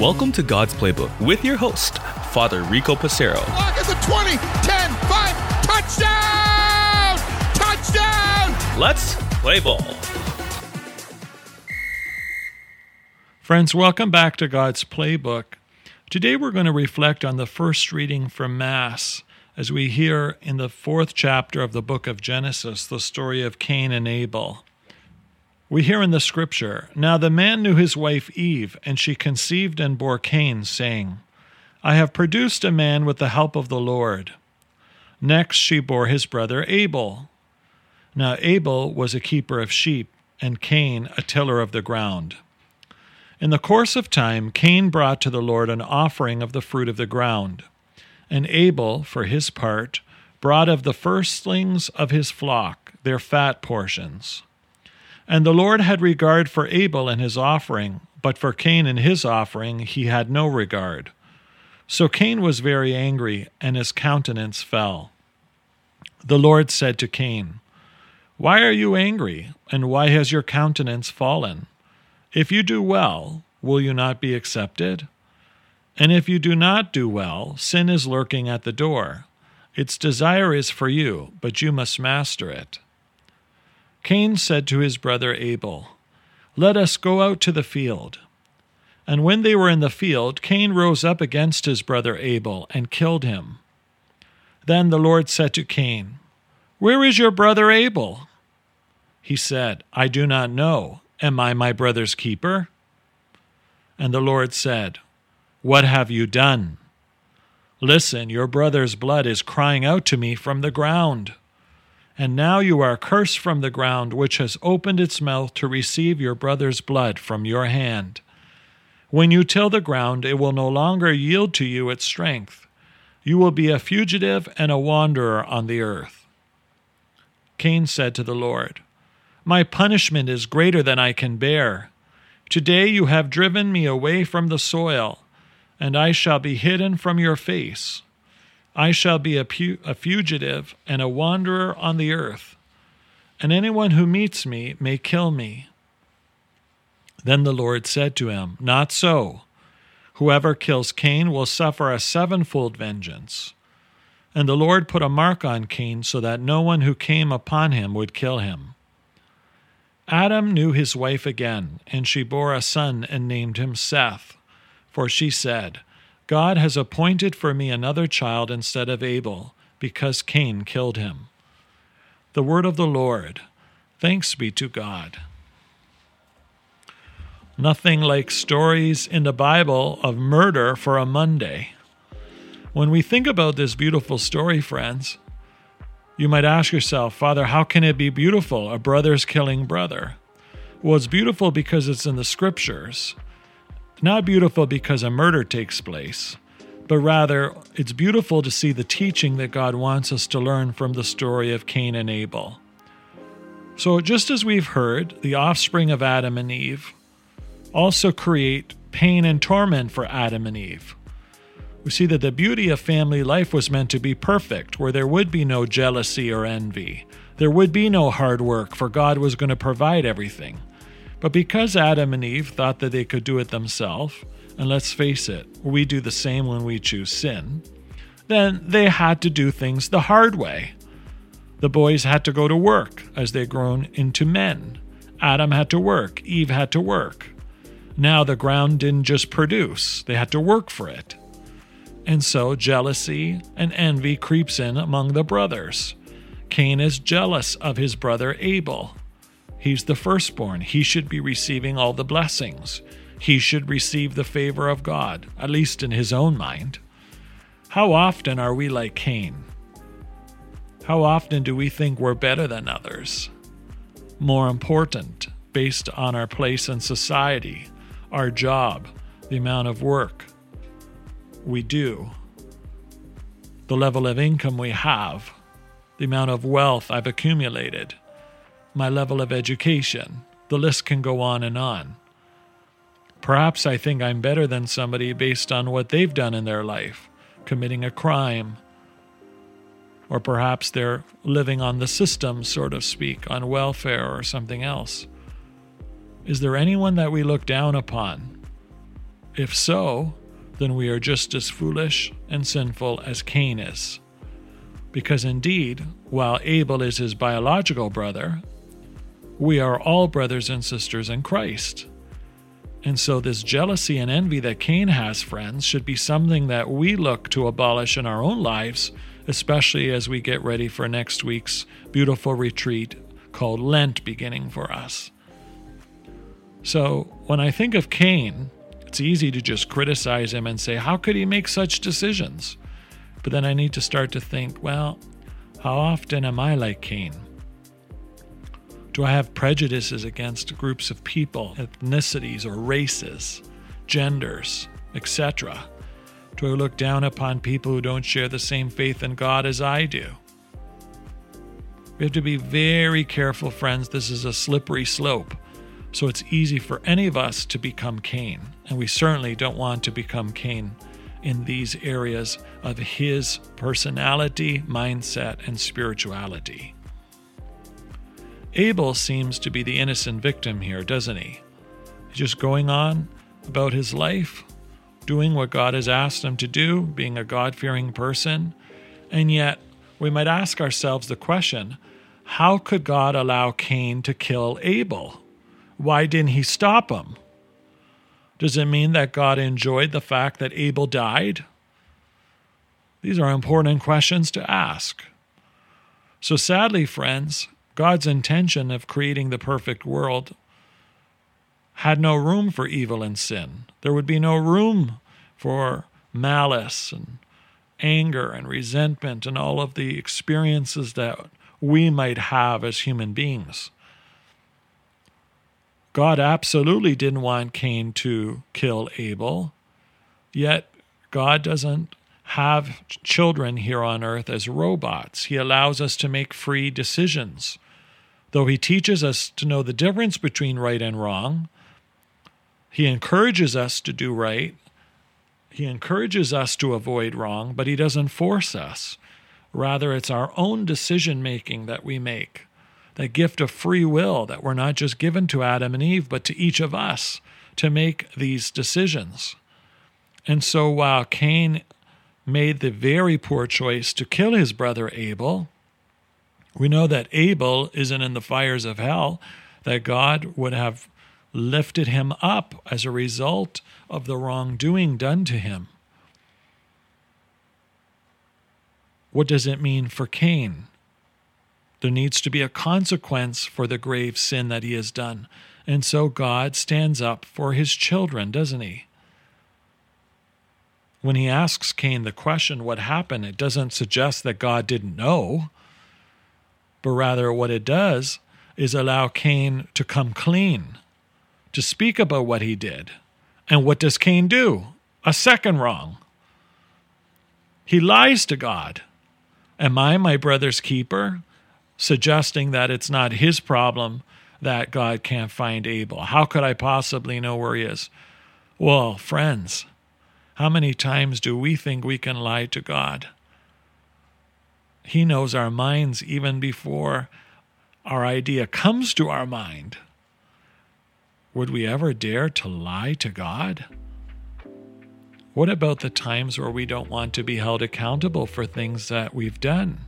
Welcome to God's Playbook with your host, Father Rico Passero. Lock at the 20, 10, 5, touchdown! Touchdown! Let's play ball. Friends, welcome back to God's Playbook. Today we're going to reflect on the first reading from Mass as we hear in the fourth chapter of the book of Genesis the story of Cain and Abel. We hear in the scripture Now the man knew his wife Eve, and she conceived and bore Cain, saying, I have produced a man with the help of the Lord. Next she bore his brother Abel. Now Abel was a keeper of sheep, and Cain a tiller of the ground. In the course of time, Cain brought to the Lord an offering of the fruit of the ground. And Abel, for his part, brought of the firstlings of his flock, their fat portions. And the Lord had regard for Abel and his offering, but for Cain and his offering he had no regard. So Cain was very angry, and his countenance fell. The Lord said to Cain, Why are you angry, and why has your countenance fallen? If you do well, will you not be accepted? And if you do not do well, sin is lurking at the door. Its desire is for you, but you must master it. Cain said to his brother Abel, Let us go out to the field. And when they were in the field, Cain rose up against his brother Abel and killed him. Then the Lord said to Cain, Where is your brother Abel? He said, I do not know. Am I my brother's keeper? And the Lord said, What have you done? Listen, your brother's blood is crying out to me from the ground. And now you are cursed from the ground, which has opened its mouth to receive your brother's blood from your hand. When you till the ground, it will no longer yield to you its strength. You will be a fugitive and a wanderer on the earth. Cain said to the Lord, My punishment is greater than I can bear. Today you have driven me away from the soil, and I shall be hidden from your face. I shall be a, pu- a fugitive and a wanderer on the earth, and anyone who meets me may kill me. Then the Lord said to him, Not so. Whoever kills Cain will suffer a sevenfold vengeance. And the Lord put a mark on Cain so that no one who came upon him would kill him. Adam knew his wife again, and she bore a son and named him Seth. For she said, God has appointed for me another child instead of Abel, because Cain killed him. The word of the Lord. Thanks be to God. Nothing like stories in the Bible of murder for a Monday. When we think about this beautiful story, friends, you might ask yourself, Father, how can it be beautiful? A brother's killing brother. Well, it's beautiful because it's in the scriptures. Not beautiful because a murder takes place, but rather it's beautiful to see the teaching that God wants us to learn from the story of Cain and Abel. So, just as we've heard, the offspring of Adam and Eve also create pain and torment for Adam and Eve. We see that the beauty of family life was meant to be perfect, where there would be no jealousy or envy. There would be no hard work, for God was going to provide everything. But because Adam and Eve thought that they could do it themselves, and let's face it, we do the same when we choose sin, then they had to do things the hard way. The boys had to go to work as they grown into men. Adam had to work, Eve had to work. Now the ground didn't just produce, they had to work for it. And so jealousy and envy creeps in among the brothers. Cain is jealous of his brother Abel. He's the firstborn. He should be receiving all the blessings. He should receive the favor of God, at least in his own mind. How often are we like Cain? How often do we think we're better than others? More important, based on our place in society, our job, the amount of work we do, the level of income we have, the amount of wealth I've accumulated my level of education. The list can go on and on. Perhaps I think I'm better than somebody based on what they've done in their life, committing a crime. Or perhaps they're living on the system, so to speak, on welfare or something else. Is there anyone that we look down upon? If so, then we are just as foolish and sinful as Cain is. Because indeed, while Abel is his biological brother, we are all brothers and sisters in Christ. And so, this jealousy and envy that Cain has, friends, should be something that we look to abolish in our own lives, especially as we get ready for next week's beautiful retreat called Lent beginning for us. So, when I think of Cain, it's easy to just criticize him and say, How could he make such decisions? But then I need to start to think, well, how often am I like Cain? Do I have prejudices against groups of people, ethnicities, or races, genders, etc.? Do I look down upon people who don't share the same faith in God as I do? We have to be very careful, friends. This is a slippery slope. So it's easy for any of us to become Cain. And we certainly don't want to become Cain in these areas of his personality, mindset, and spirituality. Abel seems to be the innocent victim here, doesn't he? He's just going on about his life, doing what God has asked him to do, being a God fearing person. And yet, we might ask ourselves the question how could God allow Cain to kill Abel? Why didn't he stop him? Does it mean that God enjoyed the fact that Abel died? These are important questions to ask. So, sadly, friends, God's intention of creating the perfect world had no room for evil and sin. There would be no room for malice and anger and resentment and all of the experiences that we might have as human beings. God absolutely didn't want Cain to kill Abel, yet God doesn't have children here on earth as robots. He allows us to make free decisions. Though he teaches us to know the difference between right and wrong, he encourages us to do right. He encourages us to avoid wrong, but he doesn't force us. Rather, it's our own decision making that we make. That gift of free will that we're not just given to Adam and Eve, but to each of us to make these decisions. And so while Cain made the very poor choice to kill his brother Abel, we know that Abel isn't in the fires of hell, that God would have lifted him up as a result of the wrongdoing done to him. What does it mean for Cain? There needs to be a consequence for the grave sin that he has done. And so God stands up for his children, doesn't he? When he asks Cain the question, what happened, it doesn't suggest that God didn't know but rather what it does is allow Cain to come clean, to speak about what he did. And what does Cain do? A second wrong. He lies to God. Am I my brother's keeper? Suggesting that it's not his problem that God can't find Abel. How could I possibly know where he is? Well, friends, how many times do we think we can lie to God? He knows our minds even before our idea comes to our mind. Would we ever dare to lie to God? What about the times where we don't want to be held accountable for things that we've done?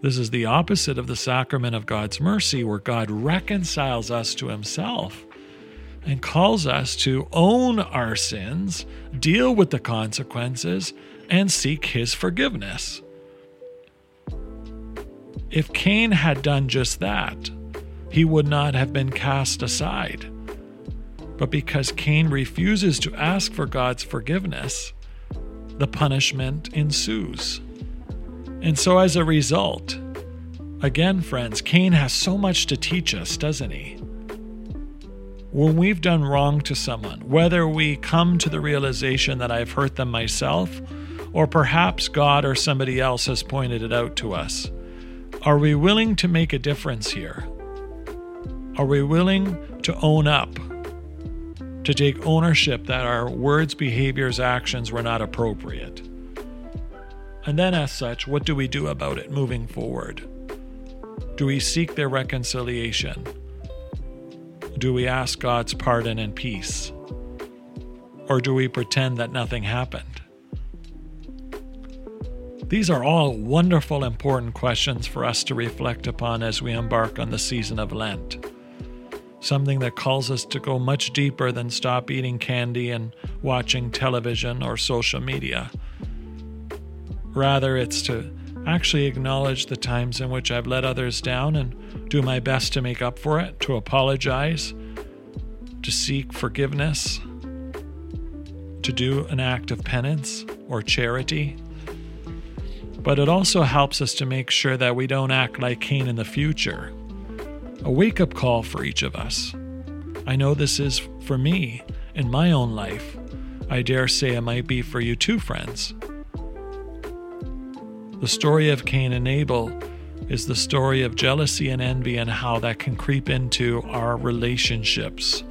This is the opposite of the sacrament of God's mercy, where God reconciles us to Himself and calls us to own our sins, deal with the consequences, and seek His forgiveness. If Cain had done just that, he would not have been cast aside. But because Cain refuses to ask for God's forgiveness, the punishment ensues. And so, as a result, again, friends, Cain has so much to teach us, doesn't he? When we've done wrong to someone, whether we come to the realization that I've hurt them myself, or perhaps God or somebody else has pointed it out to us, are we willing to make a difference here? Are we willing to own up, to take ownership that our words, behaviors, actions were not appropriate? And then, as such, what do we do about it moving forward? Do we seek their reconciliation? do we ask God's pardon and peace? Or do we pretend that nothing happened? These are all wonderful, important questions for us to reflect upon as we embark on the season of Lent. Something that calls us to go much deeper than stop eating candy and watching television or social media. Rather, it's to actually acknowledge the times in which I've let others down and do my best to make up for it, to apologize, to seek forgiveness, to do an act of penance or charity. But it also helps us to make sure that we don't act like Cain in the future. A wake up call for each of us. I know this is for me in my own life. I dare say it might be for you too, friends. The story of Cain and Abel is the story of jealousy and envy and how that can creep into our relationships,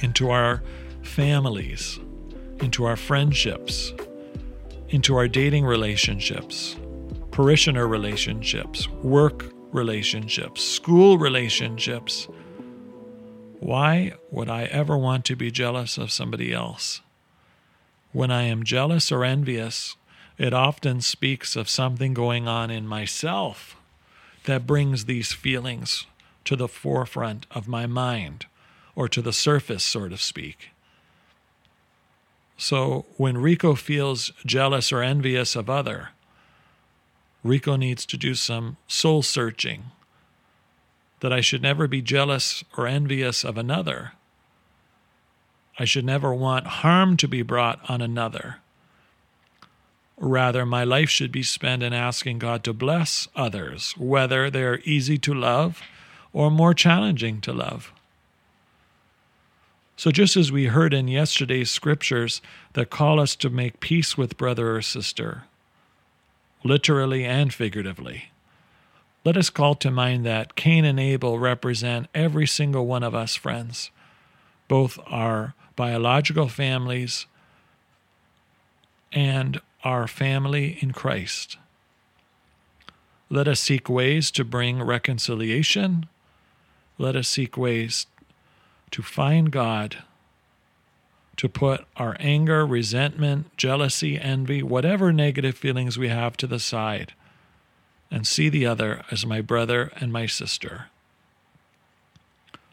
into our families, into our friendships, into our dating relationships, parishioner relationships, work relationships, school relationships. Why would I ever want to be jealous of somebody else? When I am jealous or envious, it often speaks of something going on in myself that brings these feelings to the forefront of my mind or to the surface, so to speak. So when Rico feels jealous or envious of other, Rico needs to do some soul searching that I should never be jealous or envious of another. I should never want harm to be brought on another. Rather, my life should be spent in asking God to bless others, whether they're easy to love or more challenging to love. So, just as we heard in yesterday's scriptures that call us to make peace with brother or sister, literally and figuratively, let us call to mind that Cain and Abel represent every single one of us, friends, both our biological families and our family in Christ. Let us seek ways to bring reconciliation. Let us seek ways to find God, to put our anger, resentment, jealousy, envy, whatever negative feelings we have to the side, and see the other as my brother and my sister.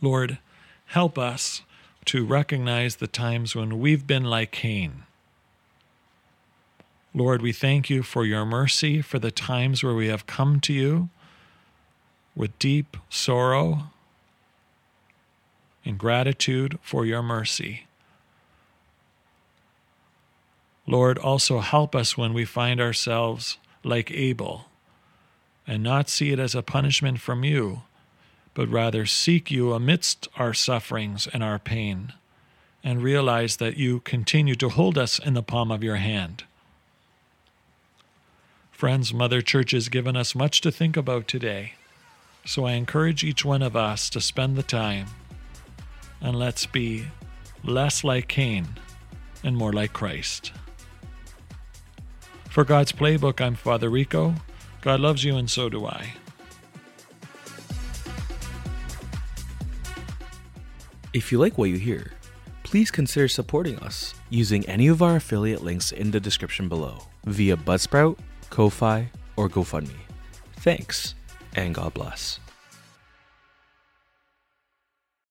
Lord, help us to recognize the times when we've been like Cain. Lord, we thank you for your mercy, for the times where we have come to you with deep sorrow in gratitude for your mercy. Lord, also help us when we find ourselves like Abel and not see it as a punishment from you, but rather seek you amidst our sufferings and our pain and realize that you continue to hold us in the palm of your hand. Friends, Mother Church has given us much to think about today, so I encourage each one of us to spend the time and let's be less like Cain and more like Christ. For God's Playbook, I'm Father Rico. God loves you, and so do I. If you like what you hear, please consider supporting us using any of our affiliate links in the description below via Buzzsprout, Ko-Fi, or GoFundMe. Thanks, and God bless.